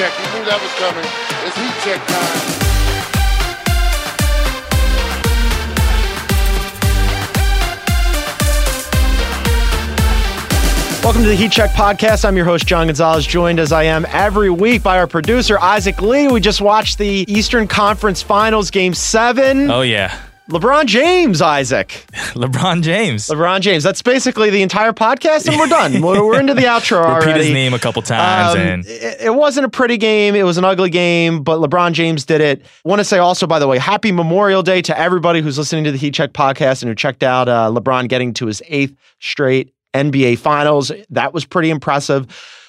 check. You knew that was coming. It's heat check time. Welcome to the Heat Check Podcast. I'm your host, John Gonzalez, joined as I am every week by our producer, Isaac Lee. We just watched the Eastern Conference Finals, Game 7. Oh, yeah. LeBron James, Isaac. LeBron James. LeBron James. That's basically the entire podcast, and we're done. we're, we're into the outro already. Repeat his name a couple times. Um, and it, it wasn't a pretty game. It was an ugly game, but LeBron James did it. want to say also, by the way, happy Memorial Day to everybody who's listening to the Heat Check podcast and who checked out uh, LeBron getting to his eighth straight NBA Finals. That was pretty impressive.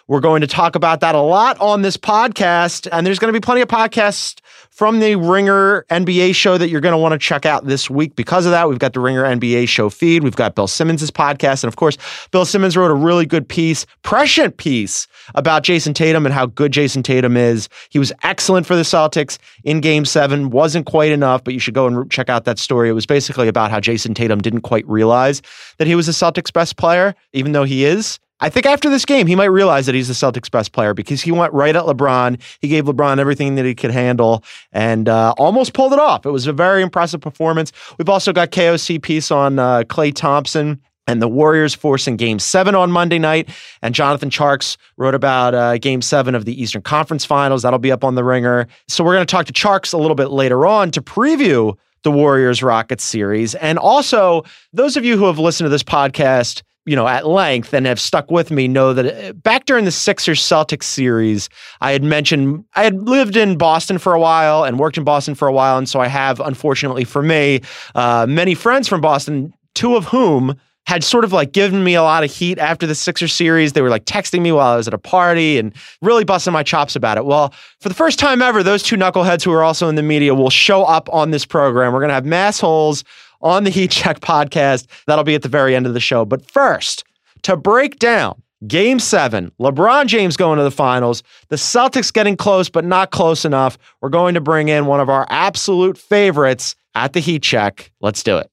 We're going to talk about that a lot on this podcast, and there's going to be plenty of podcasts from the Ringer NBA show that you're going to want to check out this week. Because of that, we've got the Ringer NBA show feed. We've got Bill Simmons' podcast. And of course, Bill Simmons wrote a really good piece, prescient piece about Jayson Tatum and how good Jayson Tatum is. He was excellent for the Celtics in game seven, wasn't quite enough, but you should go and check out that story. It was basically about how Jayson Tatum didn't quite realize that he was the Celtics' best player, even though he is. I think after this game, he might realize that he's the Celtics' best player because he went right at LeBron. He gave LeBron everything that he could handle and uh, almost pulled it off. It was a very impressive performance. We've also got KOC piece on uh, Klay Thompson and the Warriors forcing game seven on Monday night. And Jonathan Tjarks wrote about uh, game seven of the Eastern Conference Finals. That'll be up on the ringer. So we're going to talk to Charks a little bit later on to preview the Warriors Rockets series. And also, those of you who have listened to this podcast, you know, at length and have stuck with me know that uh, back during the Sixers Celtics series, I had mentioned I had lived in Boston for a while and worked in Boston for a while. And so I have, unfortunately for me, uh, many friends from Boston, two of whom had sort of like given me a lot of heat after the Sixers series. They were like texting me while I was at a party and really busting my chops about it. Well, for the first time ever, those two knuckleheads who are also in the media will show up on this program. We're going to have mass holes on the Heat Check podcast. That'll be at the very end of the show. But first, to break down Game seven, LeBron James going to the finals. The Celtics getting close, but not close enough. We're going to bring in one of our absolute favorites at the Heat Check. Let's do it.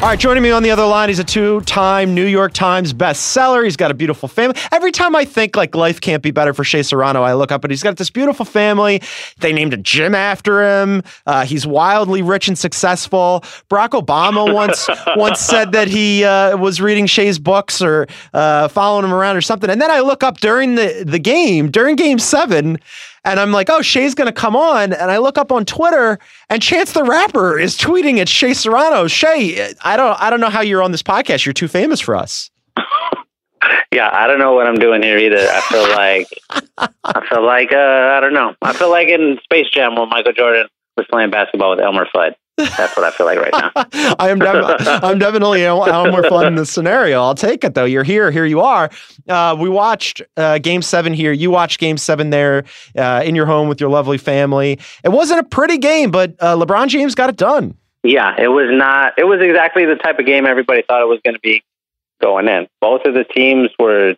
All right, joining me on the other line, he's a two-time New York Times bestseller. He's got a beautiful family. Every time I think like life can't be better for Shea Serrano, I look up and he's got this beautiful family. They named a gym after him. Uh, he's wildly rich and successful. Barack Obama once once said that he uh, was reading Shea's books or uh, following him around or something. And then I look up during the the game, during Game Seven, and I'm like, oh, Shea's going to come on. And I look up on Twitter, and Chance the Rapper is tweeting at Shea Serrano. Shea, I don't, I don't know how you're on this podcast. You're too famous for us. Yeah, I don't know what I'm doing here either. I feel like I feel like uh, I don't know. I feel like in Space Jam when Michael Jordan was playing basketball with Elmer Fudd. That's what I feel like right now. I am, I'm definitely El- Elmer Fudd in this scenario. I'll take it though. You're here. Here you are. Uh, we watched uh, Game Seven here. You watched Game Seven there uh, in your home with your lovely family. It wasn't a pretty game, but uh, LeBron James got it done. Yeah, it was not. It was exactly the type of game everybody thought it was going to be going in. Both of the teams were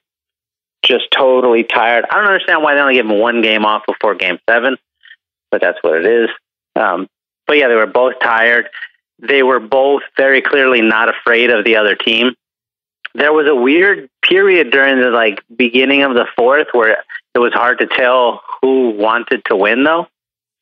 just totally tired. I don't understand why they only give them one game off before Game Seven, but that's what it is. Um, but yeah, they were both tired. They were both very clearly not afraid of the other team. There was a weird period during the like beginning of the fourth where it was hard to tell who wanted to win though.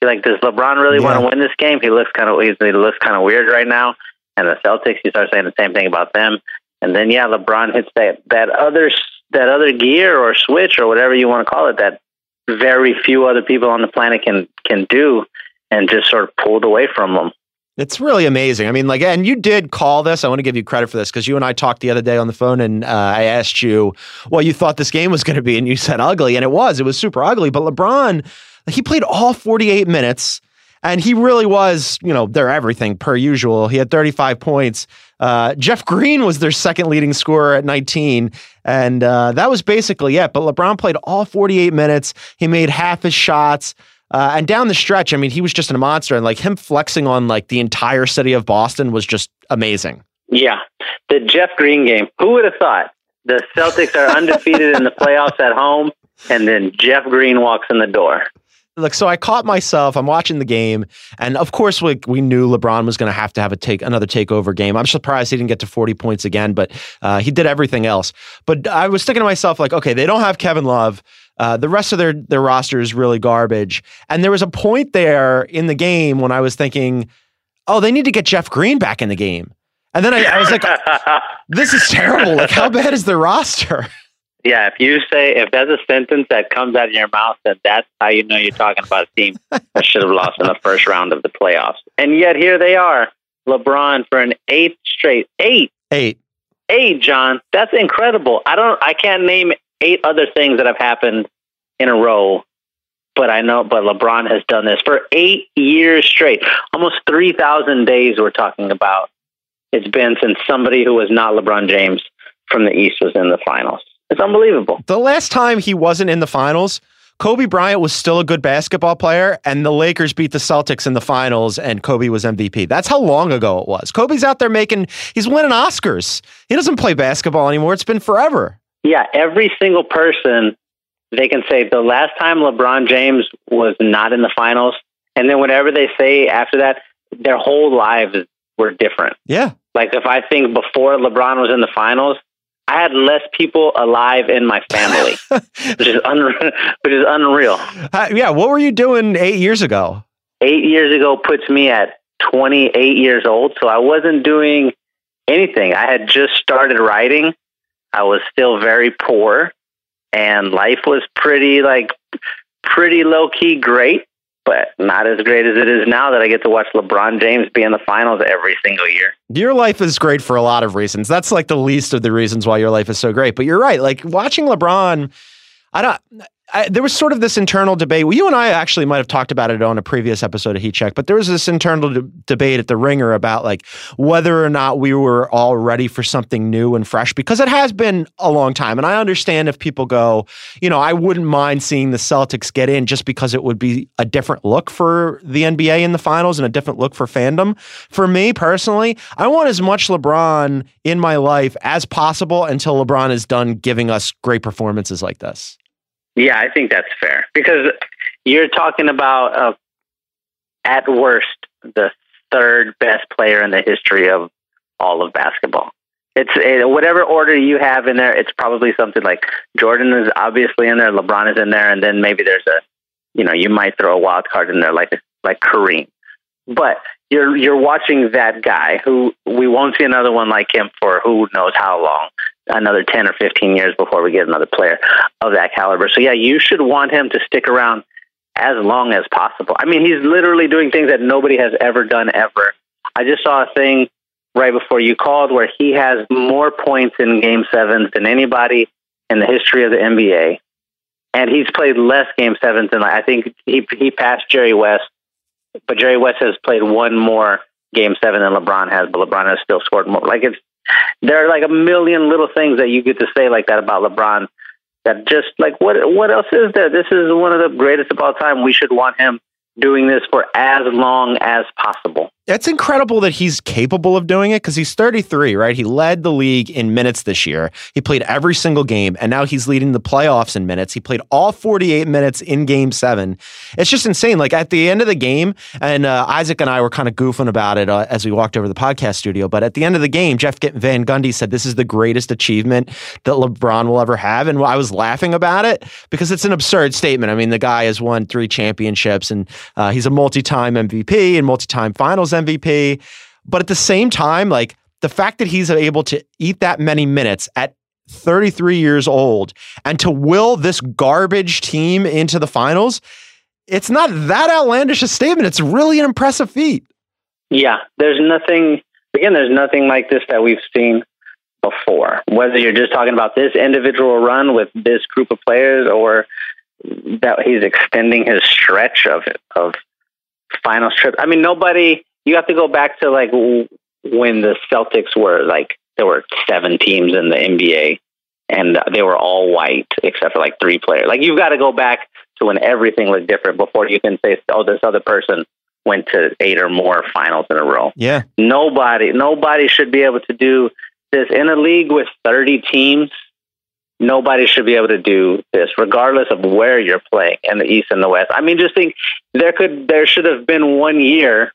You're like, does LeBron really Yeah. want to win this game? He looks kind of he looks kind of weird right now. And the Celtics, you start saying the same thing about them. And then yeah, LeBron hits that that other that other gear or switch or whatever you want to call it that very few other people on the planet can can do, and just sort of pulled away from them. It's really amazing. I mean, like, and you did call this. I want to give you credit for this because you and I talked the other day on the phone, and uh, I asked you what you thought this game was going to be, and you said ugly, and it was. It was super ugly. But LeBron, he played all 48 minutes, and he really was, you know, their everything per usual. He had 35 points. Uh, Jeff Green was their second leading scorer at 19, and uh, that was basically it. But LeBron played all 48 minutes. He made half his shots. Uh, and down the stretch, I mean, he was just a monster, and like him flexing on like the entire city of Boston was just amazing. Yeah, the Jeff Green game. Who would have thought the Celtics are undefeated in the playoffs at home, and then Jeff Green walks in the door? Look, so I caught myself. I'm watching the game, and of course, we we knew LeBron was going to have to have a take another takeover game. I'm surprised he didn't get to 40 points again, but uh, he did everything else. But I was thinking to myself, like, okay, they don't have Kevin Love. Uh, the rest of their their roster is really garbage. And there was a point there in the game when I was thinking, oh, they need to get Jeff Green back in the game. And then I, I was like, this is terrible. Like, how bad is their roster? Yeah, if you say if that's a sentence that comes out of your mouth, then that's how you know you're talking about a team that should have lost in the first round of the playoffs. And yet here they are, LeBron for an eighth straight eight, Eight. eight. John, that's incredible. I don't, I can't name eight other things that have happened in a row, but I know, but LeBron has done this for eight years straight, almost three thousand days. We're talking about. It's been since somebody who was not LeBron James from the East was in the finals. It's unbelievable. The last time he wasn't in the finals, Kobe Bryant was still a good basketball player, and the Lakers beat the Celtics in the finals, and Kobe was MVP. That's how long ago it was. Kobe's out there making, he's winning Oscars. He doesn't play basketball anymore. It's been forever. Yeah, every single person they can say the last time LeBron James was not in the finals, and then whatever they say after that, their whole lives were different. Yeah. Like if I think before LeBron was in the finals, I had less people alive in my family, which is unreal. Which is unreal. Uh, yeah. What were you doing eight years ago? Eight years ago puts me at 28 years old, so I wasn't doing anything. I had just started writing. I was still very poor, and life was pretty like pretty low key great, but not as great as it is now that I get to watch LeBron James be in the finals every single year. Your life is great for a lot of reasons. That's like the least of the reasons why your life is so great. But you're right. Like watching LeBron, I don't. I, there was sort of this internal debate. Well, you and I actually might have talked about it on a previous episode of Heat Check, but there was this internal de- debate at the Ringer about like whether or not we were all ready for something new and fresh because it has been a long time. And I understand if people go, you know, I wouldn't mind seeing the Celtics get in just because it would be a different look for the NBA in the finals and a different look for fandom. For me personally, I want as much LeBron in my life as possible until LeBron is done giving us great performances like this. Yeah, I think that's fair because you're talking about uh, at worst the third best player in the history of all of basketball. It's uh, whatever order you have in there. It's probably something like Jordan is obviously in there, LeBron is in there, and then maybe there's a, you know, you might throw a wild card in there like like Kareem. But you're you're watching that guy who we won't see another one like him for who knows how long another 10 or 15 years before we get another player of that caliber. So, yeah, you should want him to stick around as long as possible. I mean, he's literally doing things that nobody has ever done ever. I just saw a thing right before you called where he has more points in game sevens than anybody in the history of the NBA. And he's played less game sevens than I think he he passed Jerry West, but Jerry West has played one more game seven than LeBron has, but LeBron has still scored more. Like it's there are like a million little things that you get to say like that about LeBron. That just like what what else is there? This is one of the greatest of all time. We should want him doing this for as long as possible. It's incredible that he's capable of doing it because he's 33, right? He led the league in minutes this year. He played every single game, and now he's leading the playoffs in minutes. He played all 48 minutes in game seven. It's just insane. Like at the end of the game, and uh, Isaac and I were kind of goofing about it uh, as we walked over the podcast studio, but at the end of the game, Jeff Van Gundy said this is the greatest achievement that LeBron will ever have. And I was laughing about it because it's an absurd statement. I mean, the guy has won three championships, and uh, he's a multi time MVP and multi time finals MVP. But at the same time, like the fact that he's able to eat that many minutes at 33 years old and to will this garbage team into the finals, it's not that outlandish a statement. It's really an impressive feat. Yeah, there's nothing, again, there's nothing like this that we've seen before. Whether you're just talking about this individual run with this group of players or that he's extending his stretch of of finals trip. I mean, nobody. You have to go back to like when the Celtics were like there were seven teams in the NBA, and they were all white except for like three players. Like you've got to go back to when everything was different before you can say, "Oh, this other person went to eight or more finals in a row." Yeah. Nobody, nobody should be able to do this in a league with thirty teams. nobody should be able to do this, regardless of where you're playing in the East and the West. I mean, just think there could there should have been one year,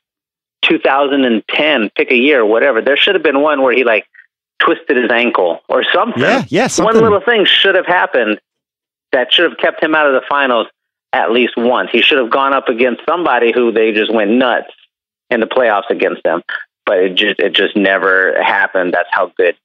2010, pick a year, whatever. There should have been one where he like twisted his ankle or something. Yeah, yeah, something. One little thing should have happened that should have kept him out of the finals at least once. He should have gone up against somebody who they just went nuts in the playoffs against them. But it just it just never happened. That's how good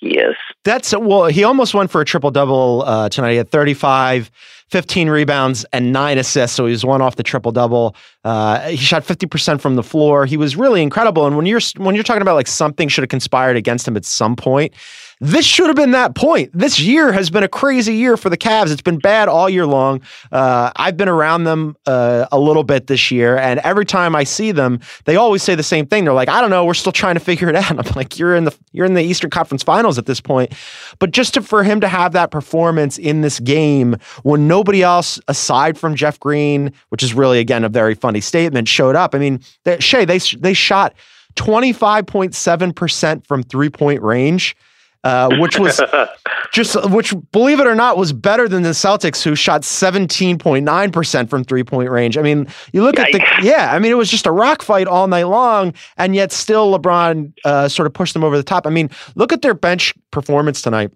he is. That's well, he almost went for a triple double uh, tonight. He had 35, 15 rebounds, and nine assists. So he was one off the triple double. Uh, he shot 50% from the floor. He was really incredible. And when you're when you're talking about like something should have conspired against him at some point, this should have been that point. This year has been a crazy year for the Cavs. It's been bad all year long. Uh, I've been around them uh, a little bit this year, and every time I see them, they always say the same thing. They're like, "I don't know, we're still trying to figure it out." And I'm like, "You're in the you're in the Eastern Conference Finals at this point." But just to, for him to have that performance in this game when nobody else aside from Jeff Green, which is really again a very funny statement, showed up. I mean, they, Shea, they they shot 25.7% from three point range uh, which was just, which believe it or not, was better than the Celtics, who shot 17.9% from three point range. I mean, you look Yikes. at the, yeah, I mean, it was just a rock fight all night long, and yet still LeBron uh, sort of pushed them over the top. I mean, look at their bench performance tonight.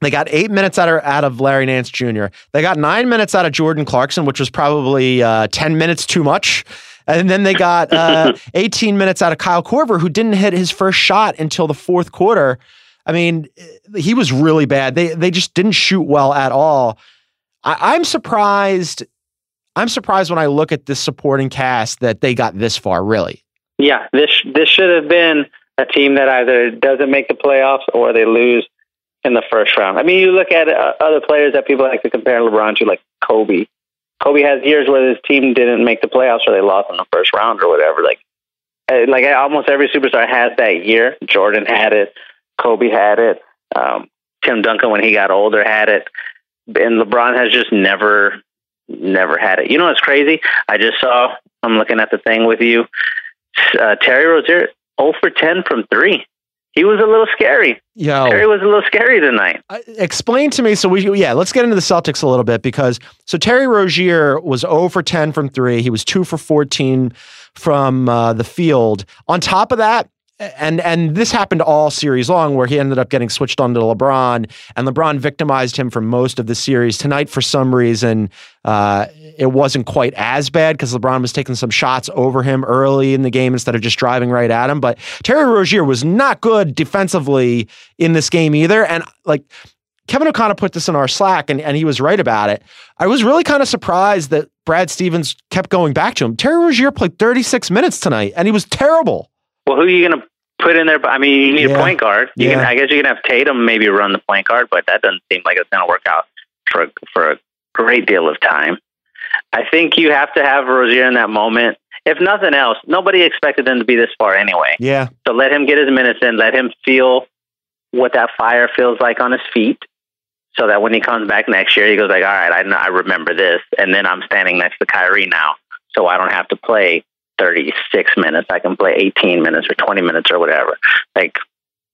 They got eight minutes out of, out of Larry Nance Jr. They got nine minutes out of Jordan Clarkson, which was probably uh, 10 minutes too much. And then they got uh, 18 minutes out of Kyle Korver, who didn't hit his first shot until the fourth quarter. I mean, he was really bad. They they just didn't shoot well at all. I, I'm surprised. I'm surprised when I look at this supporting cast that they got this far. Really. Yeah, this this should have been a team that either doesn't make the playoffs or they lose in the first round. I mean, you look at uh, other players that people like to compare LeBron to, like Kobe. Kobe has years where his team didn't make the playoffs or they lost in the first round or whatever. Like, uh, like almost every superstar has that year. Jordan had it. Kobe had it. Um, Tim Duncan, when he got older, had it. And LeBron has just never, never had it. You know what's crazy? I just saw, I'm looking at the thing with you. Uh, Terry Rozier, 0 for 10 from three. He was a little scary. Yeah, Terry was a little scary tonight. Uh, explain to me. So we, yeah, let's get into the Celtics a little bit because so Terry Rozier was 0 for 10 from three. He was two for 14 from uh, the field. On top of that, and and this happened all series long where he ended up getting switched on to LeBron and LeBron victimized him for most of the series tonight for some reason uh, it wasn't quite as bad because LeBron was taking some shots over him early in the game instead of just driving right at him but Terry Rozier was not good defensively in this game either and like Kevin O'Connor put this in our Slack and, and he was right about it. I was really kind of surprised that Brad Stevens kept going back to him. Terry Rozier played 36 minutes tonight and he was terrible. Well, who are you going to put in there? I mean, you need yeah. a point guard. You yeah. can, I guess you can have Tatum maybe run the point guard, but that doesn't seem like it's going to work out for for a great deal of time. I think you have to have Rozier in that moment. If nothing else, nobody expected him to be this far anyway. Yeah. So let him get his minutes in. Let him feel what that fire feels like on his feet so that when he comes back next year, he goes like, all right, I, I remember this. And then I'm standing next to Kyrie now, so I don't have to play 36 minutes. I can play 18 minutes or 20 minutes or whatever. Like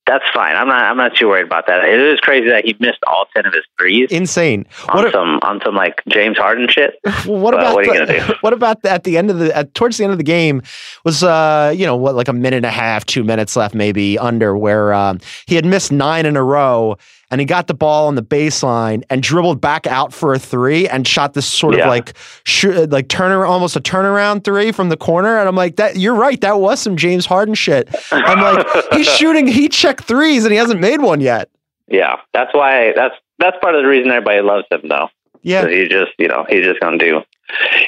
that's fine. I'm not. I'm not too worried about that. It is crazy that he missed all ten of his threes. Insane. On what some on some like James Harden shit. What about what are you the, gonna do? What about the, at the end of the at, towards the end of the game was uh you know what like a minute and a half, two minutes left maybe under where um, he had missed nine in a row and he got the ball on the baseline and dribbled back out for a three and shot this sort yeah. of like sh- like turner almost a turnaround three from the corner and I'm like that you're right that was some James Harden shit. I'm like he's shooting heat check threes and he hasn't made one yet. Yeah, that's why that's that's part of the reason everybody loves him though. Yeah, he just you know he's just gonna do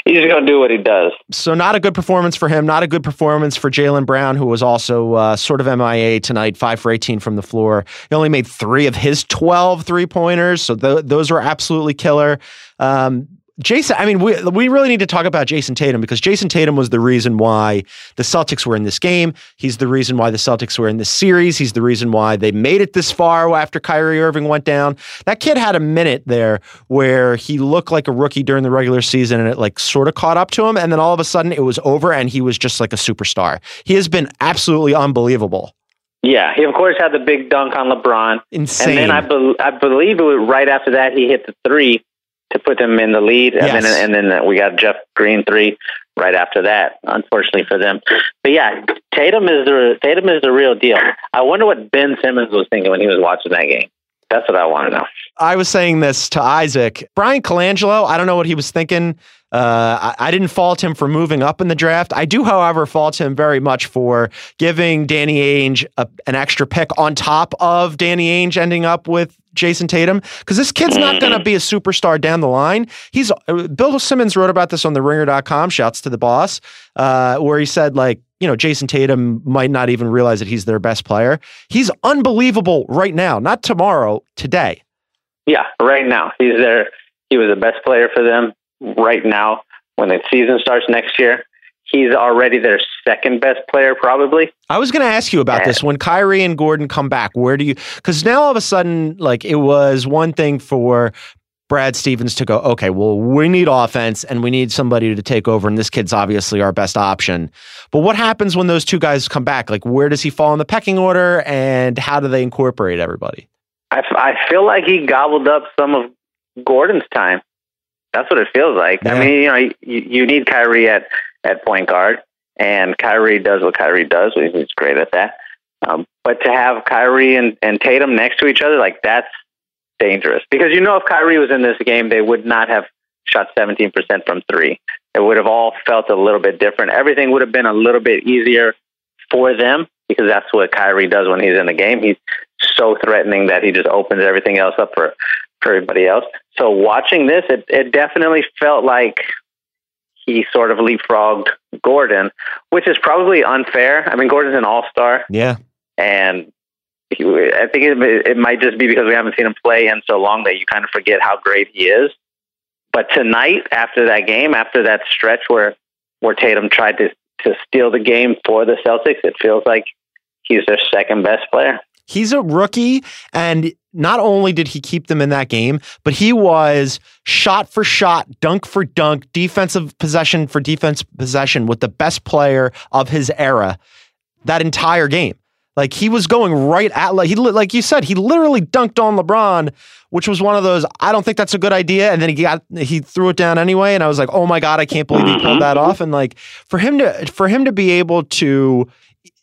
he's going to do what he does. So, not a good performance for him. Not a good performance for Jaylen Brown, who was also uh, sort of MIA tonight, five for 18 from the floor. He only made three of his 12 three pointers. So, th- those were absolutely killer. Um, Jayson, I mean, we we really need to talk about Jayson Tatum because Jayson Tatum was the reason why the Celtics were in this game. He's the reason why the Celtics were in this series. He's the reason why they made it this far after Kyrie Irving went down. That kid had a minute there where he looked like a rookie during the regular season and it like sort of caught up to him. And then all of a sudden it was over and he was just like a superstar. He has been absolutely unbelievable. Yeah, he of course had the big dunk on LeBron, Insane. and then I, bel I believe it was right after that he hit the three to put them in the lead, and then and then we got Jeff Green three right after that. Unfortunately for them, but yeah, Tatum is the Tatum is the real deal. I wonder what Ben Simmons was thinking when he was watching that game. That's what I want to know. I was saying this to Isaac. Bryan Colangelo, I don't know what he was thinking. Uh, I, I didn't fault him for moving up in the draft. I do, however, fault him very much for giving Danny Ainge a, an extra pick on top of Danny Ainge ending up with Jayson Tatum because this kid's not going to be a superstar down the line. He's uh, Bill Simmons wrote about this on the ringer.com. Shouts to the boss, uh, where he said, like, you know, Jayson Tatum might not even realize that he's their best player. He's unbelievable right now, not tomorrow, today. Yeah, right now he's there. He was the best player for them right now. When the season starts next year, he's already their second best player, probably. I was going to ask you about Yeah. this when Kyrie and Gordon come back. Where do you? Because now all of a sudden, like it was one thing for Brad Stevens to go, okay, well, we need offense and we need somebody to take over, and this kid's obviously our best option. But what happens when those two guys come back? Like, where does he fall in the pecking order, and how do they incorporate everybody? I, f- I feel like he gobbled up some of Gordon's time. That's what it feels like. Yeah. I mean, you know, you, you need Kyrie at, at point guard, and Kyrie does what Kyrie does. He's great at that. Um, but to have Kyrie and, and Tatum next to each other, like that's dangerous because you know if Kyrie was in this game, they would not have shot 17% from three. It would have all felt a little bit different. Everything would have been a little bit easier for them because that's what Kyrie does when he's in the game. He's so threatening that he just opens everything else up for, for everybody else. So watching this, it, it definitely felt like he sort of leapfrogged Gordon, which is probably unfair. I mean, Gordon's an all star, Yeah, and he, I think it, it might just be because we haven't seen him play in so long that you kind of forget how great he is. But tonight, after that game, after that stretch where where Tatum tried to to steal the game for the Celtics, it feels like he's their second best player. He's a rookie and not only did he keep them in that game but he was shot for shot dunk for dunk defensive possession for defense possession with the best player of his era that entire game. Like he was going right at like he like you said he literally dunked on LeBron which was one of those I don't think that's a good idea and then he got he threw it down anyway and I was like oh my god I can't believe he pulled mm-hmm. that off and like for him to for him to be able to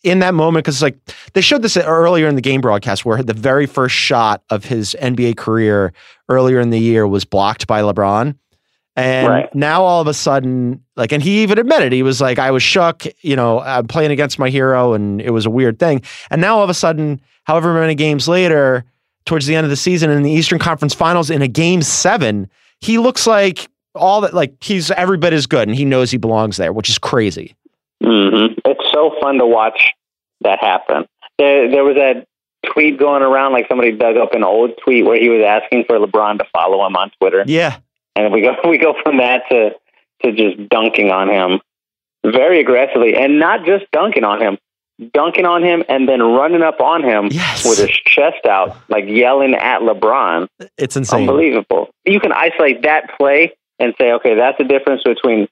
in that moment because like they showed this earlier in the game broadcast where the very first shot of his NBA career earlier in the year was blocked by LeBron. And Right. now all of a sudden, like, and he even admitted he was like, I was shook, you know, I'm playing against my hero and it was a weird thing. And now all of a sudden, however many games later, towards the end of the season in the Eastern Conference Finals in a game seven, he looks like all that, like, he's every bit as good and he knows he belongs there, which is crazy. Hmm It's so fun to watch that happen. There, there was that tweet going around, like somebody dug up an old tweet where he was asking for LeBron to follow him on Twitter, Yeah. and we go we go from that to to just dunking on him very aggressively, and not just dunking on him, dunking on him, and then running up on him Yes. with his chest out, like yelling at LeBron. It's insane. Unbelievable. You can isolate that play and say, okay, that's the difference between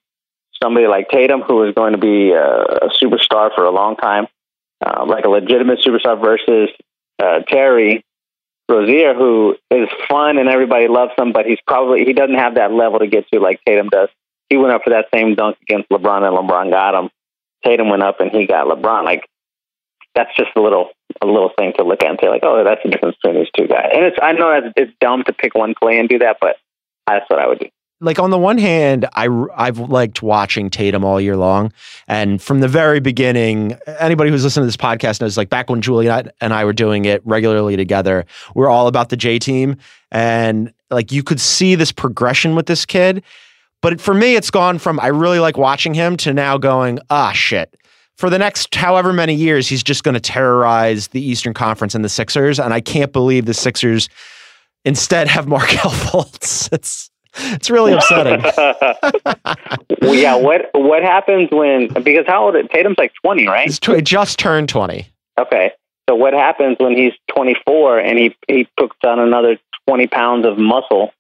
somebody like Tatum, who is going to be uh, a superstar for a long time, uh, like a legitimate superstar, versus uh, Terry Rozier, who is fun and everybody loves him, but he's probably he doesn't have that level to get to like Tatum does. He went up for that same dunk against LeBron, and LeBron got him. Tatum went up and he got LeBron. Like that's just a little a little thing to look at and say like, oh, that's the difference between these two guys. And it's I know it's dumb to pick one play and do that, but that's what I would do. Like on the one hand, I I've liked watching Tatum all year long, and from the very beginning, anybody who's listened to this podcast knows like back when Julia and I were doing it regularly together, we're all about the J team, and like you could see this progression with this kid. But for me, it's gone from I really like watching him to now going ah shit. For the next however many years, he's just going to terrorize the Eastern Conference and the Sixers, and I can't believe the Sixers instead have Markelle Fultz. It's it's really upsetting. well, yeah, what what happens when because how old Tatum's like twenty, right? He's tw- just turned 20. Okay. So what happens when he's 24 and he he puts on another 20 pounds of muscle?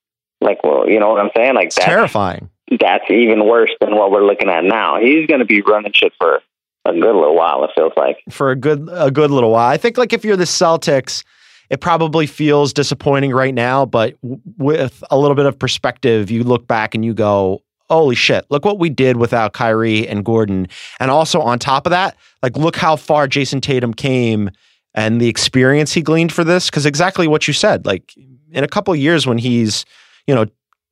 Like, well, you know what I'm saying? Like It's that's terrifying. that's even worse than what we're looking at now. He's going to be running shit for a good little while. It feels like. for a good a good little while. I think like if you're the Celtics, it probably feels disappointing right now, but w- with a little bit of perspective, you look back and you go, "Holy shit, look what we did without Kyrie and Gordon." And also on top of that, like look how far Jayson Tatum came and the experience he gleaned for this because exactly what you said, like in a couple years when he's, you know,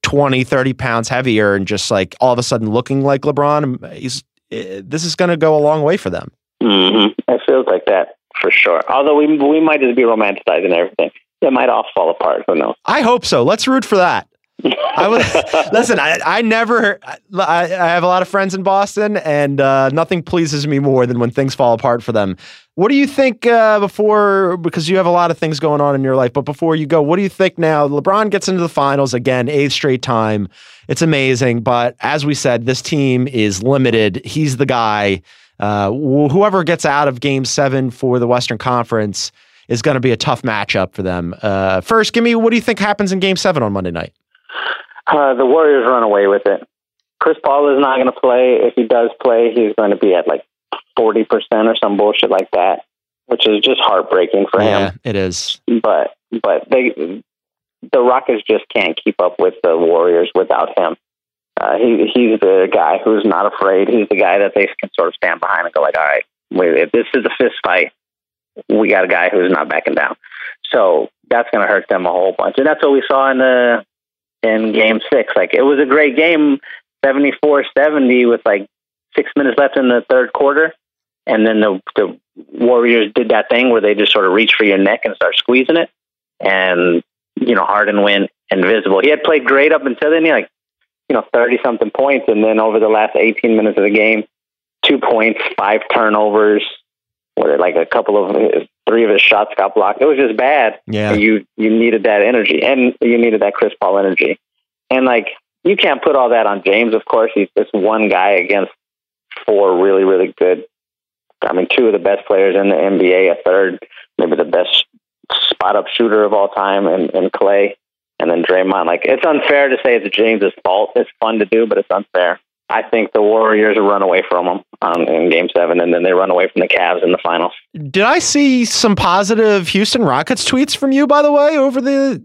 20, 30 pounds heavier and just like all of a sudden looking like LeBron, he's eh, this is going to go a long way for them. hmm It feels like that for sure. Although we we might just be romanticizing everything. It might all fall apart. Who knows? I hope so. Let's root for that. I would listen. I, I never. I, I have a lot of friends in Boston, and uh, nothing pleases me more than when things fall apart for them. What do you think uh, before? Because you have a lot of things going on in your life, but before you go, what do you think now? LeBron gets into the finals again, eighth straight time. It's amazing, but as we said, this team is limited. He's the guy. Uh, whoever gets out of Game Seven for the Western Conference is going to be a tough matchup for them. Uh, first, give me what do you think happens in Game Seven on Monday night? Uh, the Warriors run away with it. Chris Paul is not going to play. If he does play, he's going to be at like forty percent or some bullshit like that, which is just heartbreaking for him. yeah, him. it is. But but they the Rockets just can't keep up with the Warriors without him. Uh, he he's the guy who's not afraid. He's the guy that they can sort of stand behind and go like, all right, if this is a fist fight, we got a guy who's not backing down. So that's going to hurt them a whole bunch, and that's what we saw in the in Game Six. Like it was a great game, 74-70 with like six minutes left in the third quarter, and then the the Warriors did that thing where they just sort of reach for your neck and start squeezing it, and you know Harden went invisible. He had played great up until then, he like you know thirty something points, and then over the last eighteen minutes of the game, two points, five turnovers, what like a couple of three of his shots got blocked. It was just bad. Yeah. You you needed that energy, and you needed that Chris Paul energy, and like you can't put all that on James. Of course, he's just one guy against four really really good. I mean, two of the best players in the NBA, a third, maybe the best spot up shooter of all time, and, and Klay, and then Draymond. Like it's unfair to say it's James's fault. It's fun to do, but it's unfair. I think the Warriors run away from them um, in Game Seven, and then they run away from the Cavs in the finals. Did I see some positive Houston Rockets tweets from you, by the way, over the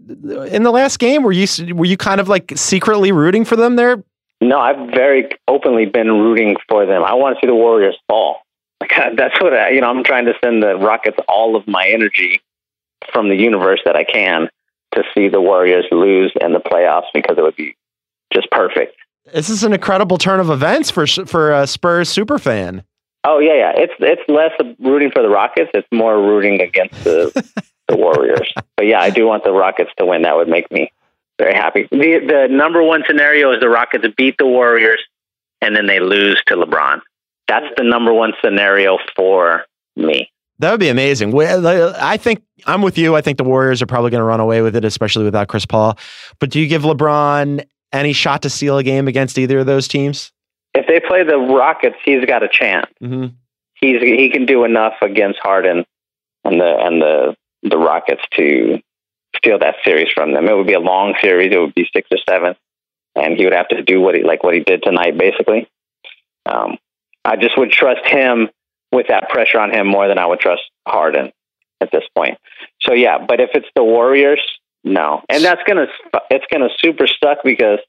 in the last game? Were you were you kind of like secretly rooting for them there? No, I've very openly been rooting for them. I want to see the Warriors fall. Like, that's what I, you know. I'm trying to send the Rockets all of my energy from the universe that I can to see the Warriors lose in the playoffs because it would be just perfect. This is an incredible turn of events for for a Spurs super fan. Oh yeah, yeah. It's it's less rooting for the Rockets. It's more rooting against the the Warriors. But yeah, I do want the Rockets to win. That would make me very happy. The the number one scenario is the Rockets beat the Warriors and then they lose to LeBron. That's the number one scenario for me. That would be amazing. I think I'm with you. I think the Warriors are probably going to run away with it, especially without Chris Paul. But do you give LeBron any shot to steal a game against either of those teams? If they play the Rockets, he's got a chance. Mm-hmm. He's he can do enough against Harden and the and the the Rockets to steal that series from them. It would be a long series. It would be six or seven, and he would have to do what he like what he did tonight, basically. Um, I just would trust him with that pressure on him more than I would trust Harden at this point. So yeah, but if it's the Warriors, no, and that's gonna it's gonna super suck because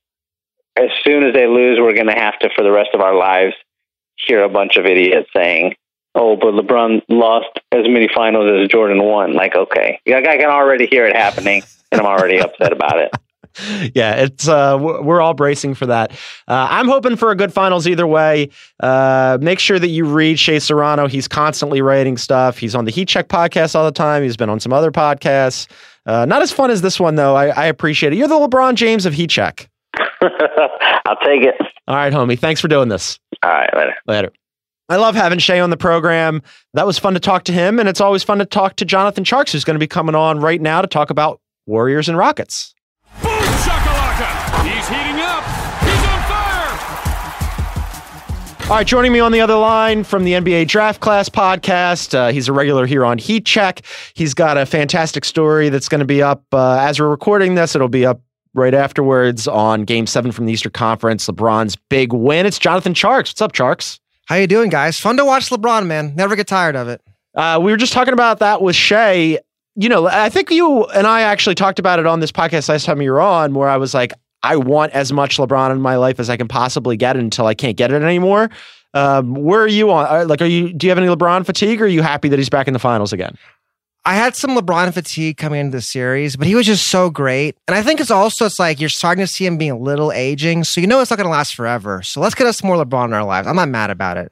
as soon as they lose, we're gonna have to for the rest of our lives hear a bunch of idiots saying, "Oh, but LeBron lost as many finals as Jordan won." Like, okay, yeah, I can already hear it happening, and I'm already upset about it yeah, it's uh, we're all bracing for that. Uh, I'm hoping for a good finals either way. Uh, make sure that you read Shea Serrano. He's constantly writing stuff. He's on the Heat Check podcast all the time. He's been on some other podcasts. Uh, not as fun as this one though. I, I appreciate it. You're the LeBron James of Heat Check. I'll take it. All right, homie. Thanks for doing this. All right, later. Later. I love having Shea on the program. That was fun to talk to him, and it's always fun to talk to Jonathan Tjarks, who's going to be coming on right now to talk about Warriors and Rockets. Boom shakalaka! He's heating up. He's on fire. All right, joining me on the other line from the NBA Draft Class podcast. Uh, he's a regular here on Heat Check. He's got a fantastic story that's going to be up uh, as we're recording this. It'll be up right afterwards on Game Seven from the Eastern Conference. LeBron's big win. It's Jonathan Tjarks. What's up, Charks? How you doing, guys? Fun to watch LeBron, man. Never get tired of it. Uh, we were just talking about that with Shea. You know, I think you and I actually talked about it on this podcast last time you were on, where I was like, I want as much LeBron in my life as I can possibly get until I can't get it anymore. Um, where are you on? Like, are you? Do you have any LeBron fatigue? or Are you happy that he's back in the finals again? I had some LeBron fatigue coming into the series, but he was just so great. And I think it's also it's like you're starting to see him being a little aging, so you know it's not going to last forever. So let's get us more LeBron in our lives. I'm not mad about it.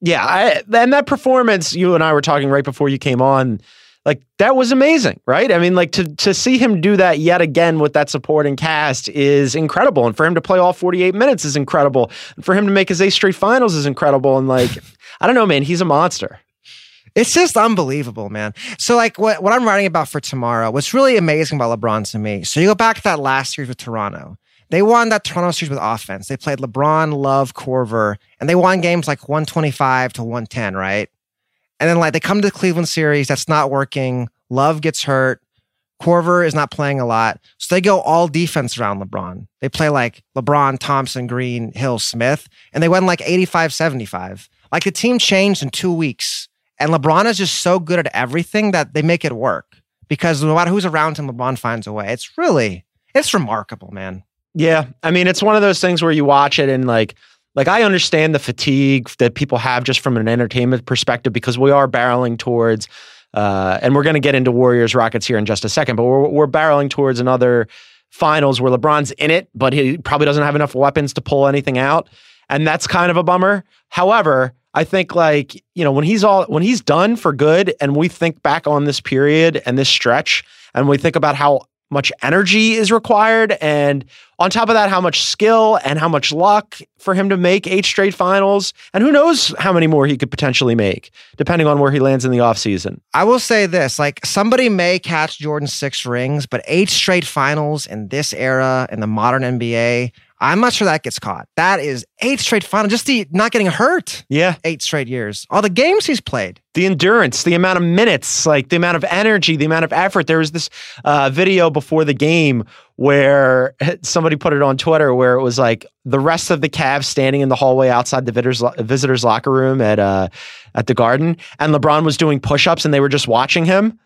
Yeah, I, and that performance you and I were talking right before you came on, like that was amazing, right? I mean, like to to see him do that yet again with that supporting cast is incredible, and for him to play all 48 minutes is incredible, and for him to make his eighth straight finals is incredible, and like I don't know, man, he's a monster. It's just unbelievable, man. So, like, what, what I'm writing about for tomorrow, what's really amazing about LeBron to me. So, you go back to that last series with Toronto. They won that Toronto series with offense. They played LeBron, Love, Korver, and they won games like 125 to 110, right? And then, like, they come to the Cleveland series, that's not working. Love gets hurt. Korver is not playing a lot. So they go all defense around LeBron. They play like LeBron, Thompson, Green, Hill, Smith, and they won like 85 75. Like the team changed in two weeks. And LeBron is just so good at everything that they make it work because no matter who's around him, LeBron finds a way. It's really, it's remarkable, man. Yeah, I mean, it's one of those things where you watch it and like, like I understand the fatigue that people have just from an entertainment perspective because we are barreling towards, uh, and we're going to get into Warriors Rockets here in just a second, but we're we're barreling towards another finals where LeBron's in it, but he probably doesn't have enough weapons to pull anything out, and that's kind of a bummer. However, I think like you know when he's all when he's done for good, and we think back on this period and this stretch, and we think about how much energy is required, and on top of that, how much skill and how much luck for him to make eight straight finals, and who knows how many more he could potentially make, depending on where he lands in the offseason. I will say this like somebody may catch Jordan's six rings, but eight straight finals in this era in the modern NBA, I'm not sure that gets caught. That is eight straight final. just the not getting hurt. Yeah. Eight straight years. All the games he's played. the endurance, the amount of minutes, like the amount of energy, the amount of effort. There was this uh, video before the game where somebody put it on Twitter where it was like the rest of the Cavs standing in the hallway outside the visitors visitors locker room at uh, at the Garden, and LeBron was doing push ups, and they were just watching him.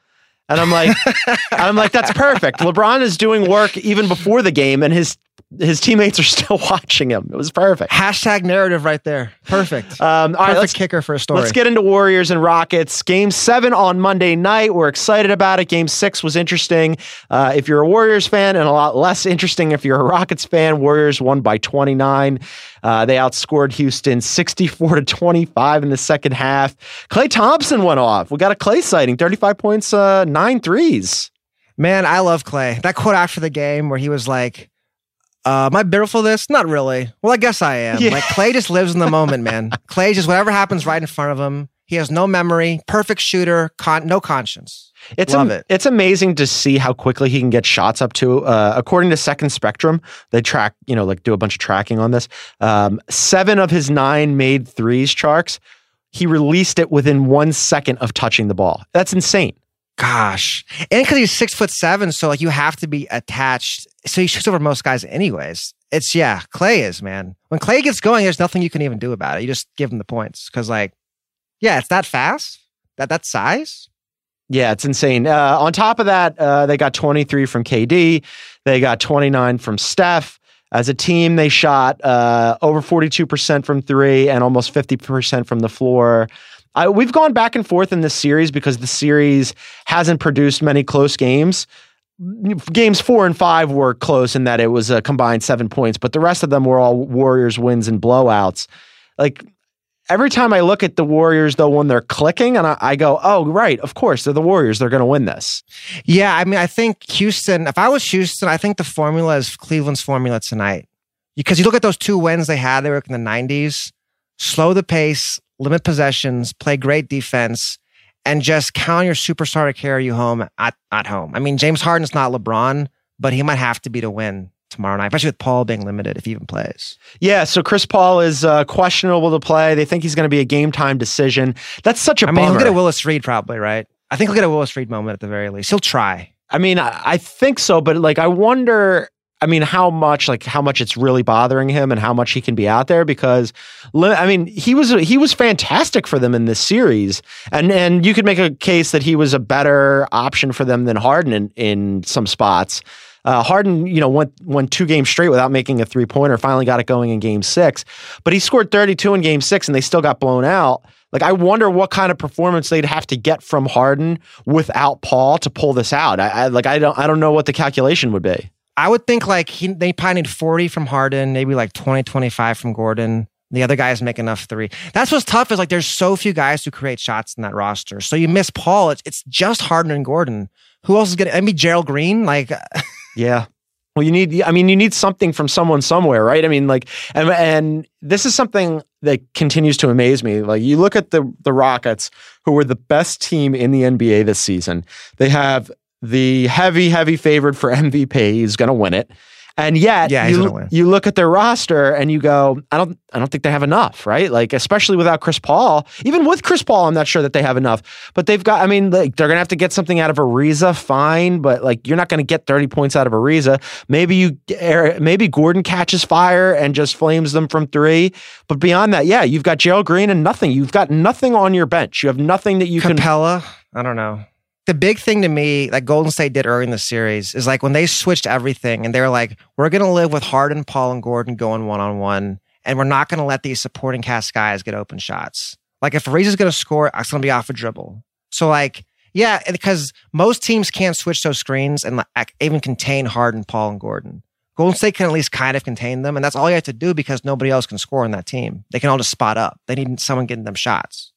And I'm like, I'm like, that's perfect. LeBron is doing work even before the game, and his his teammates are still watching him. It was perfect. Hashtag narrative right there. Perfect. Um, all right, Perfect let's kicker for a story. Let's get into Warriors and Rockets. Game seven on Monday night. We're excited about it. Game six was interesting. Uh, if you're a Warriors fan, and a lot less interesting if you're a Rockets fan, Warriors won by 29. Uh, they outscored Houston 64 to 25 in the second half. Klay Thompson went off. We got a Klay sighting 35 points, uh, nine threes. Man, I love Klay. That quote after the game where he was like, uh, am I bitter for this? Not really. Well, I guess I am. Yeah. Like Klay just lives in the moment, man. Klay just whatever happens right in front of him. He has no memory, perfect shooter, con- no conscience. It's Love am- it. It's amazing to see how quickly he can get shots up to. Uh, according to Second Spectrum, they track, you know, like do a bunch of tracking on this. Um, seven of his nine made threes, Tjarks. He released it within one second of touching the ball. That's insane. Gosh, and because he's six foot seven, so like you have to be attached. So he shoots over most guys, anyways. It's yeah, Klay is man. When Klay gets going, there's nothing you can even do about it. You just give him the points because like, yeah, it's that fast, that that size. Yeah, it's insane. Uh, on top of that, uh, they got 23 from KD. They got 29 from Steph. As a team, they shot uh, over 42% from three and almost 50% from the floor. I, we've gone back and forth in this series because the series hasn't produced many close games. Games four and five were close in that it was a combined seven points, but the rest of them were all Warriors wins and blowouts. Like every time I look at the Warriors, though, when they're clicking, and I, I go, oh, right, of course, they're the Warriors. They're going to win this. Yeah, I mean, I think Houston. If I was Houston, I think the formula is Cleveland's formula tonight. Because you look at those two wins they had, they were in the '90s. Slow the pace, limit possessions, play great defense, and just count your superstar to carry you home at, at home. I mean, James Harden's not LeBron, but he might have to be to win tomorrow night, especially with Paul being limited if he even plays. Yeah, so Chris Paul is uh, questionable to play. They think he's going to be a game time decision. That's such a I mean, bummer. he'll get a Willis Reed probably, right? I think he'll get a Willis Reed moment at the very least. He'll try. I mean, I, I think so, but like, I wonder I mean, how much like how much it's really bothering him and how much he can be out there because I mean, he was he was fantastic for them in this series. And and you could make a case that he was a better option for them than Harden in, in some spots. Uh, Harden, you know, went went two games straight without making a three pointer. Finally, got it going in Game Six, but he scored 32 in Game Six, and they still got blown out. Like, I wonder what kind of performance they'd have to get from Harden without Paul to pull this out. I, I like, I don't, I don't know what the calculation would be. I would think like he, they probably need 40 from Harden, maybe like 20, 25 from Gordon. The other guys make enough three. That's what's tough is like there's so few guys who create shots in that roster. So you miss Paul. It's, it's just Harden and Gordon. Who else is getting? I mean, Gerald Green. Like, yeah. Well, you need. I mean, you need something from someone somewhere, right? I mean, like, and and this is something that continues to amaze me. Like, you look at the the Rockets, who were the best team in the NBA this season. They have the heavy, heavy favorite for MVP. He's going to win it. And yet, yeah, you, you look at their roster and you go, I don't, I don't think they have enough, right? Like, especially without Chris Paul. Even with Chris Paul, I'm not sure that they have enough. But they've got, I mean, like, they're gonna have to get something out of Ariza, fine. But like, you're not gonna get 30 points out of Ariza. Maybe you, maybe Gordon catches fire and just flames them from three. But beyond that, yeah, you've got Gerald Green and nothing. You've got nothing on your bench. You have nothing that you Capela, can. Capela, I don't know the big thing to me that Golden State did early in the series is like when they switched everything and they were like, we're going to live with Harden, Paul, and Gordon going one on one, and we're not going to let these supporting cast guys get open shots. Like if Ariza's going to score, it's going to be off a dribble. So like, yeah, because most teams can't switch those screens and like, even contain Harden, Paul, and Gordon. Golden State can at least kind of contain them, and that's all you have to do because nobody else can score on that team. They can all just spot up. They need someone getting them shots.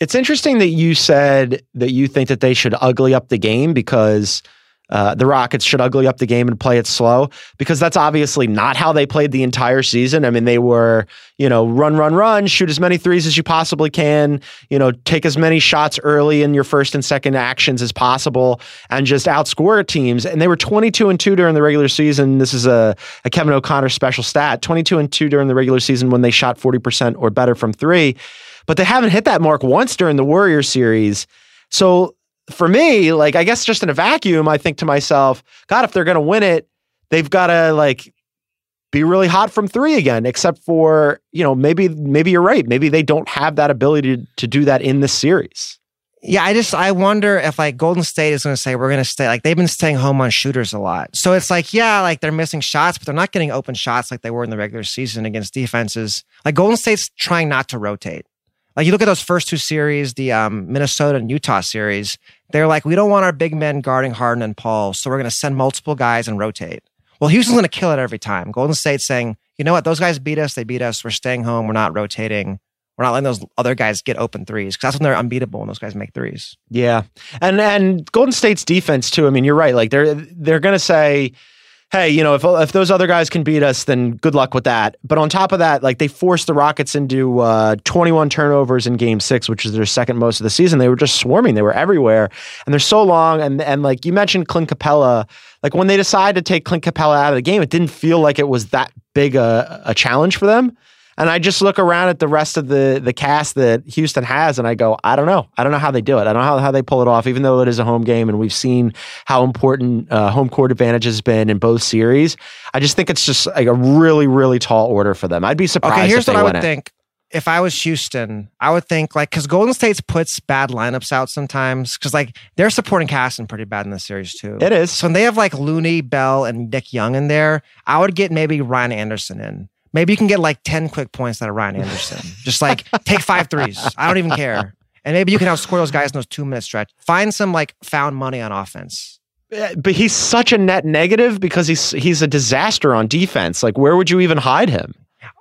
It's interesting that you said that you think that they should ugly up the game because uh, the Rockets should ugly up the game and play it slow because that's obviously not how they played the entire season. I mean, they were, you know, run, run, run, shoot as many threes as you possibly can, you know, take as many shots early in your first and second actions as possible and just outscore teams. And they were 22 and 2 during the regular season. This is a, a Kevin O'Connor special stat 22 and 2 during the regular season when they shot 40% or better from three but they haven't hit that mark once during the Warriors series. So for me, like I guess just in a vacuum, I think to myself, God, if they're going to win it, they've got to like be really hot from three again. Except for you know maybe maybe you're right. Maybe they don't have that ability to, to do that in this series. Yeah, I just I wonder if like Golden State is going to say we're going to stay like they've been staying home on shooters a lot. So it's like yeah, like they're missing shots, but they're not getting open shots like they were in the regular season against defenses. Like Golden State's trying not to rotate. Like you look at those first two series, the um, Minnesota and Utah series, they're like, we don't want our big men guarding Harden and Paul, so we're going to send multiple guys and rotate. Well, Houston's going to kill it every time. Golden State's saying, you know what, those guys beat us, they beat us. We're staying home. We're not rotating. We're not letting those other guys get open threes because that's when they're unbeatable when those guys make threes. Yeah, and and Golden State's defense too. I mean, you're right. Like they're they're going to say hey, you know, if if those other guys can beat us, then good luck with that. But on top of that, like they forced the Rockets into uh, 21 turnovers in Game Six, which is their second most of the season. They were just swarming; they were everywhere, and they're so long. And and like you mentioned, Clint Capela. Like when they decided to take Clint Capela out of the game, it didn't feel like it was that big a, a challenge for them. And I just look around at the rest of the the cast that Houston has, and I go, I don't know. I don't know how they do it. I don't know how, how they pull it off, even though it is a home game, and we've seen how important uh, home court advantage has been in both series. I just think it's just like a really, really tall order for them. I'd be surprised. Okay, here's what I would it. think. If I was Houston, I would think like because Golden State's puts bad lineups out sometimes because like they're supporting casting pretty bad in this series too. It is. So when they have like Looney, Bell, and Nick Young in there, I would get maybe Ryan Anderson in Maybe you can get like 10 quick points out of Ryan Anderson. Just like take five threes. I don't even care. And maybe you can outscore those guys in those two minute stretch. Find some like found money on offense. Eh, but he's such a net negative because he's he's a disaster on defense. Like, where would you even hide him?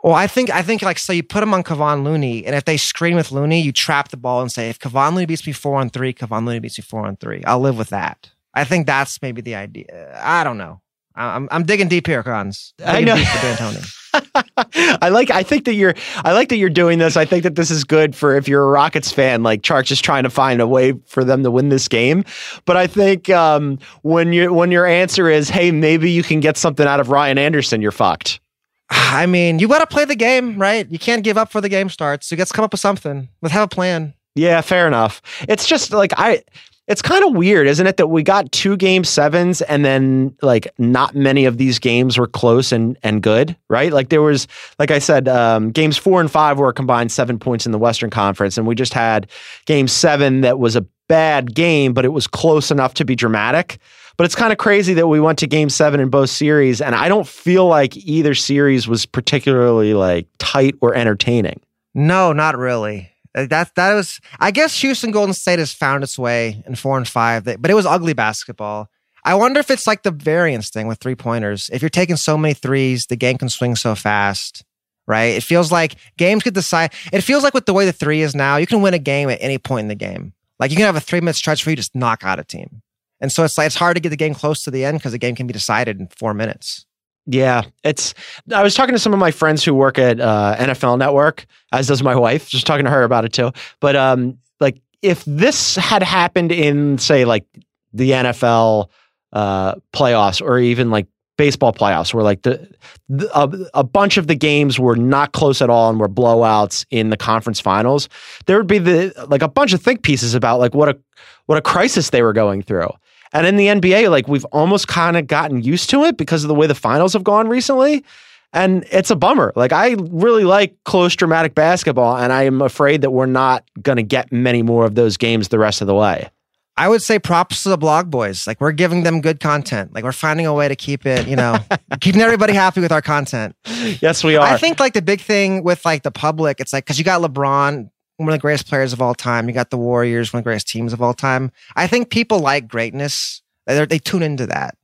Well, I think I think like so you put him on Kevon Looney, and if they screen with Looney, you trap the ball and say, if Kevon Looney beats me four on three, Kevon Looney beats me four on three. I'll live with that. I think that's maybe the idea. I don't know. I'm I'm digging deep here, Cons. I know. Deep for D'Antoni. I like. I think that you're. I like that you're doing this. I think that this is good for if you're a Rockets fan. Like Tjarks is trying to find a way for them to win this game. But I think um, when you when your answer is, "Hey, maybe you can get something out of Ryan Anderson," you're fucked. I mean, you got to play the game, right? You can't give up for the game starts. You got to come up with something. Let's have a plan. Yeah, fair enough. It's just like I It's kind of weird, isn't it, that we got two game sevens and then like not many of these games were close and and good, right? Like there was, like I said, um, games four and five were combined seven points in the Western Conference, and we just had game seven that was a bad game, but it was close enough to be dramatic. But it's kind of crazy that we went to game seven in both series, and I don't feel like either series was particularly like tight or entertaining. No, not really. That that was. I guess Houston Golden State has found its way in four and five, but it was ugly basketball. I wonder if it's like the variance thing with three pointers. If you're taking so many threes, the game can swing so fast, right? It feels like games could decide. It feels like with the way the three is now, you can win a game at any point in the game. Like you can have a three minute stretch where you just knock out a team, and so it's like it's hard to get the game close to the end because the game can be decided in four minutes. Yeah, it's. I was talking to some of my friends who work at uh, NFL Network, as does my wife. Just talking to her about it too. But um, like if this had happened in, say, like the NFL uh, playoffs or even like baseball playoffs, where like the, the a, a bunch of the games were not close at all and were blowouts in the conference finals, there would be the like a bunch of think pieces about like what a what a crisis they were going through. And in the NBA, like we've almost kind of gotten used to it because of the way the finals have gone recently. And it's a bummer. Like I really like close dramatic basketball, and I am afraid that we're not going to get many more of those games the rest of the way. I would say props to the blog boys. Like we're giving them good content. Like we're finding a way to keep it, you know, keeping everybody happy with our content. Yes, we are. I think like the big thing with like the public, it's like because you got LeBron, one of the greatest players of all time. You got the Warriors, one of the greatest teams of all time. I think people like greatness. They they tune into that.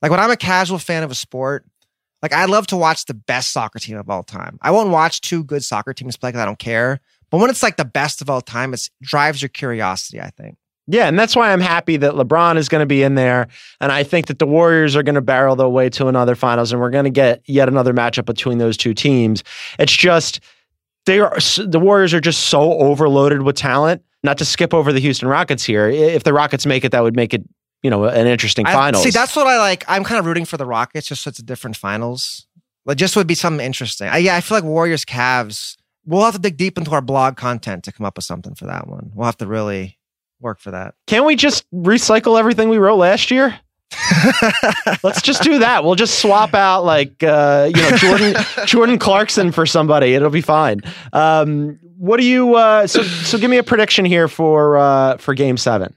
Like when I'm a casual fan of a sport, like I love to watch the best soccer team of all time. I won't watch two good soccer teams play because I don't care. But when it's like the best of all time, it drives your curiosity. I think. Yeah, and that's why I'm happy that LeBron is going to be in there. And I think that the Warriors are going to barrel their way to another finals, and we're going to get yet another matchup between those two teams. It's just they are the Warriors are just so overloaded with talent. Not to skip over the Houston Rockets here. If the Rockets make it, that would make it you know an interesting I- finals. see, that's what I like. I'm kind of rooting for the Rockets, just so it's a different finals. Like, just would be something interesting. I, yeah, I feel like Warriors, Cavs. We'll have to dig deep into our blog content to come up with something for that one. We'll have to really work for that. Can't we just recycle everything we wrote last year? Let's just do that. We'll just swap out like uh, you know Jordan Jordan Clarkson for somebody. It'll be fine. Um, what do you? Uh, so so give me a prediction here for uh, for Game Seven.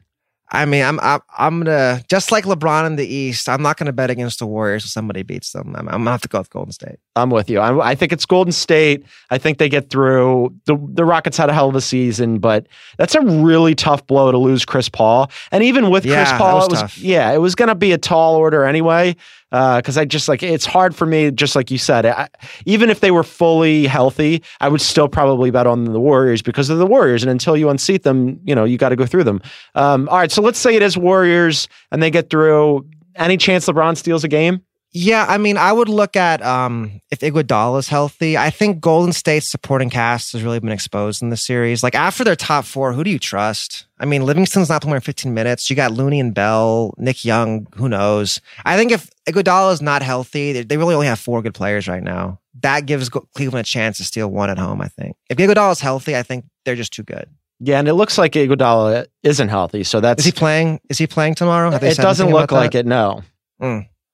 I mean, I'm I'm, I'm gonna just like LeBron in the East. I'm not gonna bet against the Warriors if somebody beats them. I'm, I'm gonna have to go with Golden State. I'm with you. I, I think it's Golden State. I think they get through. The the Rockets had a hell of a season, but that's a really tough blow to lose Chris Paul. And even with Yeah, Chris Paul, was it was tough. yeah, it was to be a tall order anyway. Because I just like it's hard for me, just like you said. I, even if they were fully healthy, I would still probably bet on the Warriors because of the Warriors. And until you unseat them, you know you got to go through them. Um, all right, so let's say it is Warriors and they get through. Any chance LeBron steals a game? Yeah, I mean, I would look at um, if Iguodala is healthy. I think Golden State's supporting cast has really been exposed in the series. Like after their top four, who do you trust? I mean, Livingston's not playing more than 15 minutes. You got Looney and Bell, Nick Young. Who knows? I think if Iguodala is not healthy, they, they really only have four good players right now. That gives Cleveland a chance to steal one at home. I think if Iguodala is healthy, I think they're just too good. Yeah, and it looks like Iguodala isn't healthy, so that's Is he playing? Is he playing tomorrow? Have they it doesn't look like that? it. No.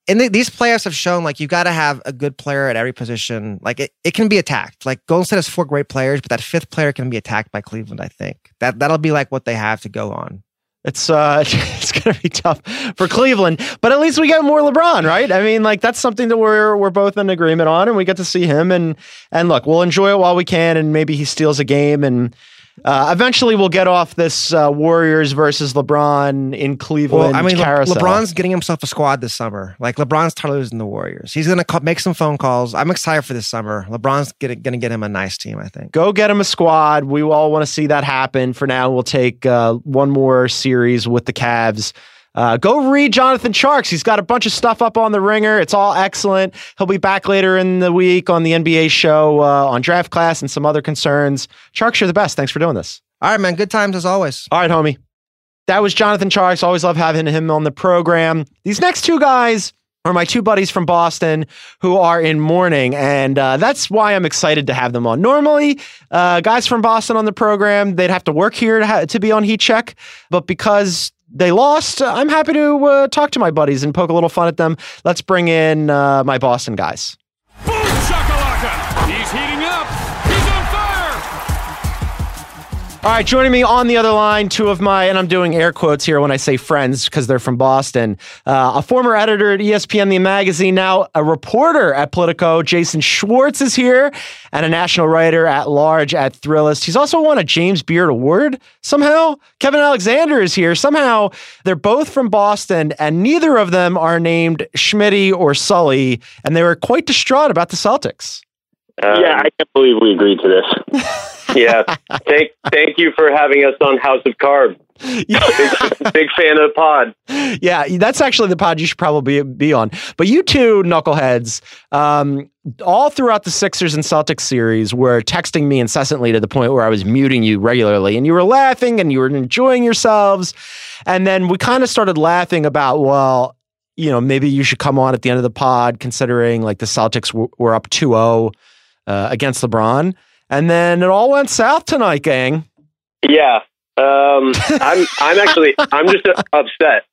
And th- these players have shown like you got to have a good player at every position. Like it, it can be attacked. Like Golden State has four great players, but that fifth player can be attacked by Cleveland. I think that that'll be like what they have to go on. It's uh, it's gonna be tough for Cleveland, but at least we get more LeBron, right? I mean, like that's something that we're we're both in agreement on, and we get to see him. and And look, we'll enjoy it while we can, and maybe he steals a game, and uh, eventually we'll get off this uh, Warriors versus LeBron in Cleveland Well, I mean, Le-. LeBron's getting himself a squad this summer. Like LeBron's tired of losing the Warriors. He's gonna call, make some phone calls. I'm excited for this summer. LeBron's gonna, gonna get him a nice team. I think. Go get him a squad. We all want to see that happen. For now, we'll take uh, one more series with the Cavs. Uh, go read Jonathan Tjarks. He's got a bunch of stuff up on the ringer. It's all excellent. He'll be back later in the week on the NBA show uh, on draft class and some other concerns. Tjarks, you're the best. Thanks for doing this. All right, man. Good times as always. All right, homie. That was Jonathan Tjarks. Always love having him on the program. These next two guys are my two buddies from Boston who are in mourning, and uh, that's why I'm excited to have them on. Normally, uh, guys from Boston on the program, they'd have to work here to, ha- to be on Heat Check, but because they lost, I'm happy to uh, talk to my buddies and poke a little fun at them. Let's bring in uh, my Boston guys. All right, joining me on the other line, two of my, and I'm doing air quotes here when I say friends because they're from Boston. Uh, a former editor at ESPN The Magazine, now a reporter at Politico, Jason Schwartz is here, and a national writer at large at Thrillist. He's also won a James Beard Award somehow. Kevin Alexander is here. Somehow they're both from Boston, and neither of them are named Schmitty or Sully, and they were quite distraught about the Celtics. yeah, I can't believe we agreed to this. yeah. Thank thank you for having us on House of Carb. Big, big fan of the pod. yeah, that's actually the pod you should probably be, be on. But you two knuckleheads, um, all throughout the Sixers and Celtics series, were texting me incessantly to the point where I was muting you regularly, and you were laughing and you were enjoying yourselves. And then we kind of started laughing about, well, you know, maybe you should come on at the end of the pod, considering like the Celtics w- were up 2 0 uh, against LeBron. And then it all went south tonight, gang. Yeah. Um, I'm I'm actually I'm just upset.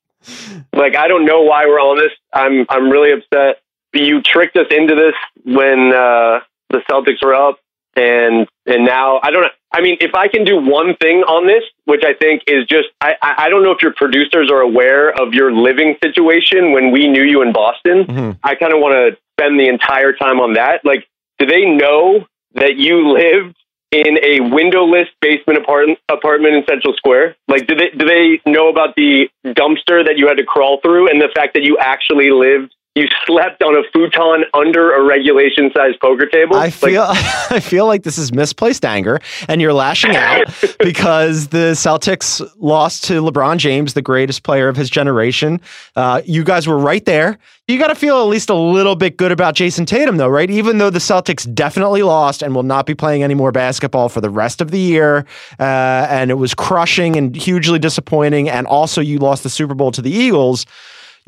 Like I don't know why we're on this. I'm I'm really upset. You tricked us into this when uh, the Celtics were up, and and now I don't. know. I mean, if I can do one thing on this, which I think is just I I I don't know if your producers are aware of your living situation when we knew you in Boston. Mm-hmm. I kind of want to spend the entire time on that. Like, do they know that you lived in a windowless basement apartment apartment in Central Square? Like, do they do they know about the dumpster that you had to crawl through and the fact that you actually lived? You slept on a futon under a regulation sized poker table. I Like, feel I feel like this is misplaced anger, and you're lashing out because the Celtics lost to LeBron James, the greatest player of his generation. Uh, you guys were right there. You got to feel at least a little bit good about Jayson Tatum, though, right? Even though the Celtics definitely lost and will not be playing any more basketball for the rest of the year, uh, and it was crushing and hugely disappointing, and also you lost the Super Bowl to the Eagles.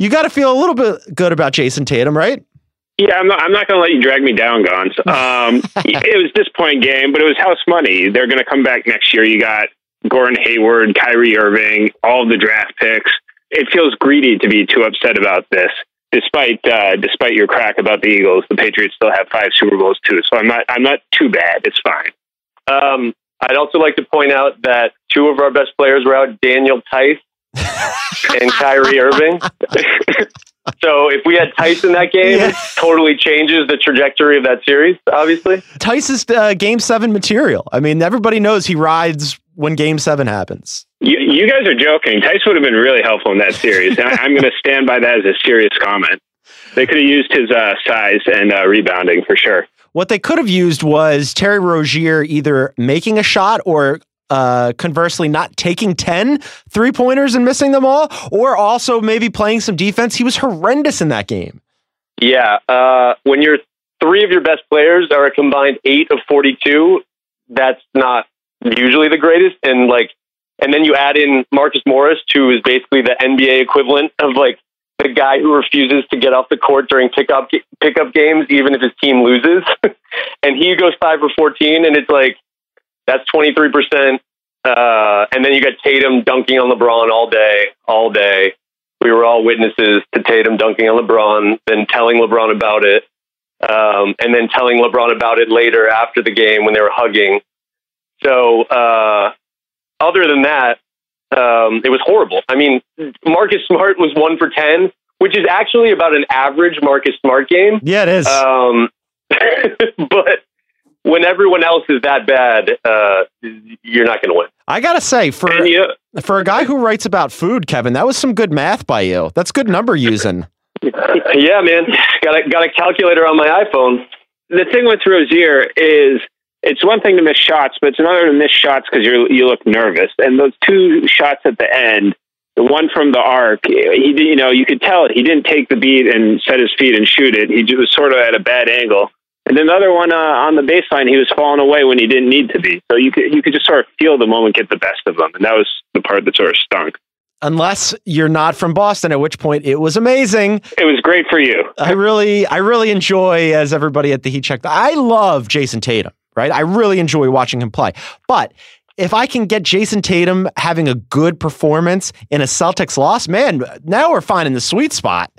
You got to feel a little bit good about Jayson Tatum, right? Yeah, I'm not, I'm not going to let you drag me down, Gons. Um, it was a disappointing game, but it was house money. They're going to come back next year. You got Gordon Hayward, Kyrie Irving, all the draft picks. It feels greedy to be too upset about this. Despite uh, despite your crack about the Eagles, the Patriots still have five Super Bowls too. So I'm not I'm not too bad. It's fine. Um, I'd also like to point out that two of our best players were out: Daniel Theis and Kyrie Irving. so if we had Theis in that game, Yeah. it totally changes the trajectory of that series. Obviously, Theis is uh, Game Seven material. I mean, everybody knows he rides when Game Seven happens. You, you guys are joking. Theis would have been really helpful in that series, I, I'm going to stand by that as a serious comment. They could have used his uh, size and uh, rebounding for sure. What they could have used was Terry Rozier either making a shot or uh, conversely not taking 10 three pointers and missing them all, or also maybe playing some defense. He was horrendous in that game. yeah. Uh, when your three of your best players are a combined eight of forty-two, that's not usually the greatest. And like, and then you add in Marcus Morris, who is basically the NBA equivalent of like the guy who refuses to get off the court during pickup pickup games, even if his team loses, and he goes five for fourteen, and it's like that's twenty three percent. Uh, and then you got Tatum dunking on LeBron all day, all day. We were all witnesses to Tatum dunking on LeBron, then telling LeBron about it, um, and then telling LeBron about it later after the game when they were hugging. So, uh, other than that, um, it was horrible. I mean, Marcus Smart was one for 10, which is actually about an average Marcus Smart game. Yeah, it is. Um, but when everyone else is that bad, uh, you're not going to win. I gotta say, for And you, for a guy who writes about food, Kevin, that was some good math by you. That's good number using. Yeah, man. Got a, got a calculator on my iPhone. the thing with Rozier is it's one thing to miss shots, but it's another to miss shots because you you look nervous. And those two shots at the end, the one from the arc, he you know you could tell he didn't take the beat and set his feet and shoot it. He was sort of at a bad angle. And then the one uh, on the baseline, he was falling away when he didn't need to be. So you could you could just sort of feel the moment get the best of him, and that was the part that sort of stunk. Unless you're not from Boston, at which point it was amazing. It was great for you. I really, I really enjoy as everybody at the Heat check. I love Jayson Tatum, right? I really enjoy watching him play. But if I can get Jayson Tatum having a good performance in a Celtics loss, man, now we're finding the sweet spot.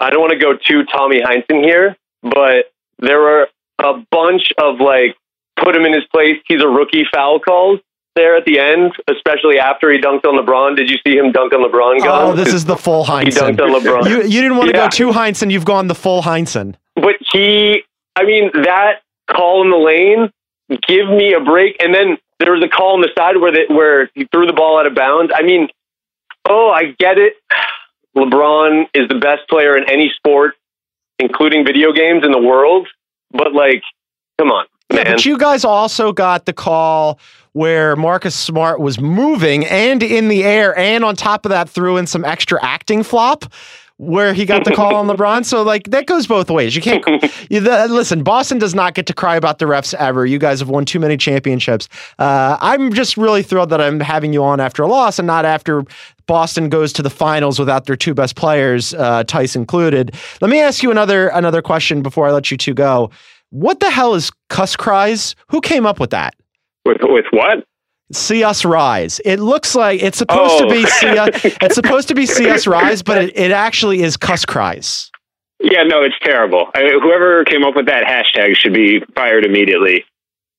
I don't want to go too Tommy Heinsohn here, but there were a bunch of like put him in his place. He's a rookie foul calls there at the end, especially after he dunked on LeBron. Did you see him dunk on LeBron? Oh, this is the full he dunked on LeBron. You, you didn't want to Yeah. go too Heinsohn. You've gone the full Heinsohn. but he, I mean, that call in the lane, give me a break. And then there was a call on the side where the, where he threw the ball out of bounds. I mean, oh, I get it. LeBron is the best player in any sport, including video games in the world. But like, come on, Yeah, man. but you guys also got the call where Marcus Smart was moving and in the air, and on top of that, threw in some extra acting flop. Where he got the call on LeBron, so like that goes both ways. You can't you, the, listen. Boston does not get to cry about the refs ever. You guys have won too many championships. Uh, I'm just really thrilled that I'm having you on after a loss and not after Boston goes to the finals without their two best players, uh, Theis included. Let me ask you another another question before I let you two go. What the hell is cuss cries? Who came up with that? With with what? See us rise. It looks like it's supposed to Oh. be see us, it's supposed to be see us rise, but it, it actually is cuss cries. Yeah, no, it's terrible. I, whoever came up with that hashtag should be fired immediately.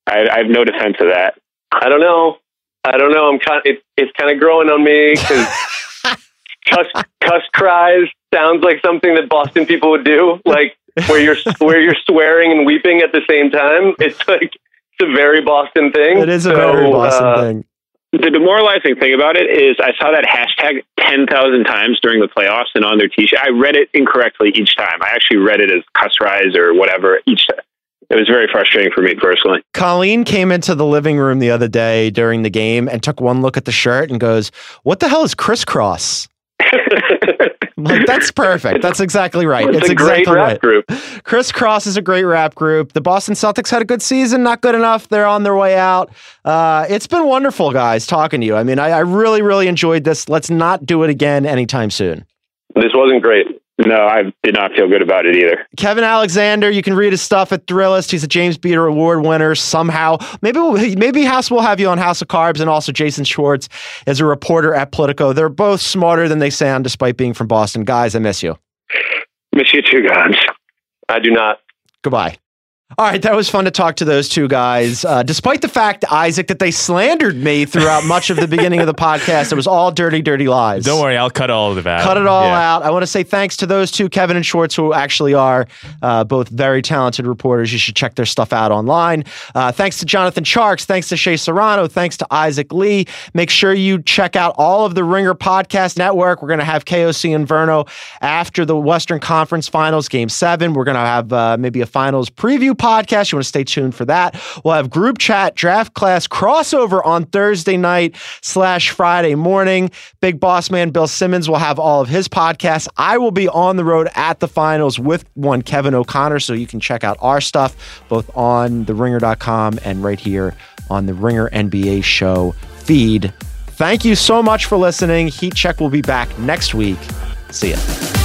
I, I have no defense of that. I don't know. I don't know. I'm kind. It, it's kind of growing on me because cuss, cuss cries sounds like something that Boston people would do, like where you're where you're swearing and weeping at the same time. It's like it's a very Boston thing. It is a So, very Boston uh, thing. The demoralizing thing about it is I saw that hashtag 10,000 times during the playoffs and on their t-shirt. I read it incorrectly each time. I actually read it as cuss rise or whatever each time. It was very frustrating for me personally. Colleen came into the living room the other day during the game and took one look at the shirt and goes, "What the hell is crisscross?" Like, that's perfect. That's exactly right. It's, It's, a exactly great rap right. group. Kris Kross is a great rap group. The Boston Celtics had a good season, not good enough. They're on their way out. Uh, it's been wonderful, guys, talking to you. I mean, I, I really, really enjoyed this. Let's not do it again anytime soon. This wasn't great. No, I did not feel good about it either. Kevin Alexander, you can read his stuff at Thrillist. He's a James Beard Award winner somehow. Maybe we'll, maybe House will have you on House of Carbs, and also Jason Schwartz is a reporter at Politico. They're both smarter than they sound, despite being from Boston. Guys, I miss you. Miss you too, guys. I do not. Goodbye. All right, that was fun to talk to those two guys. Uh, despite the fact, Isaac, that they slandered me throughout much of the beginning of the podcast, it was all dirty, dirty lies. Don't worry, I'll cut all of that. Cut it all Yeah. out. I want to say thanks to those two, Kevin and Schwartz, who actually are uh, both very talented reporters. You should check their stuff out online. Uh, thanks to Jonathan Tjarks. Thanks to Shea Serrano. Thanks to Isaac Lee. Make sure you check out all of the Ringer Podcast Network. We're going to have KOC and Verno after the Western Conference Finals, Game 7. We're going to have uh, maybe a finals preview podcast. You want to stay tuned for that. We'll have group chat, draft class crossover on Thursday night slash Friday morning. Big boss man Bill Simmons will have all of his podcasts. I will be on the road at the finals with one Kevin O'Connor, so you can check out our stuff both on theringer.com and right here on the Ringer NBA show feed. Thank you so much for listening. Heat Check will be back next week. See ya.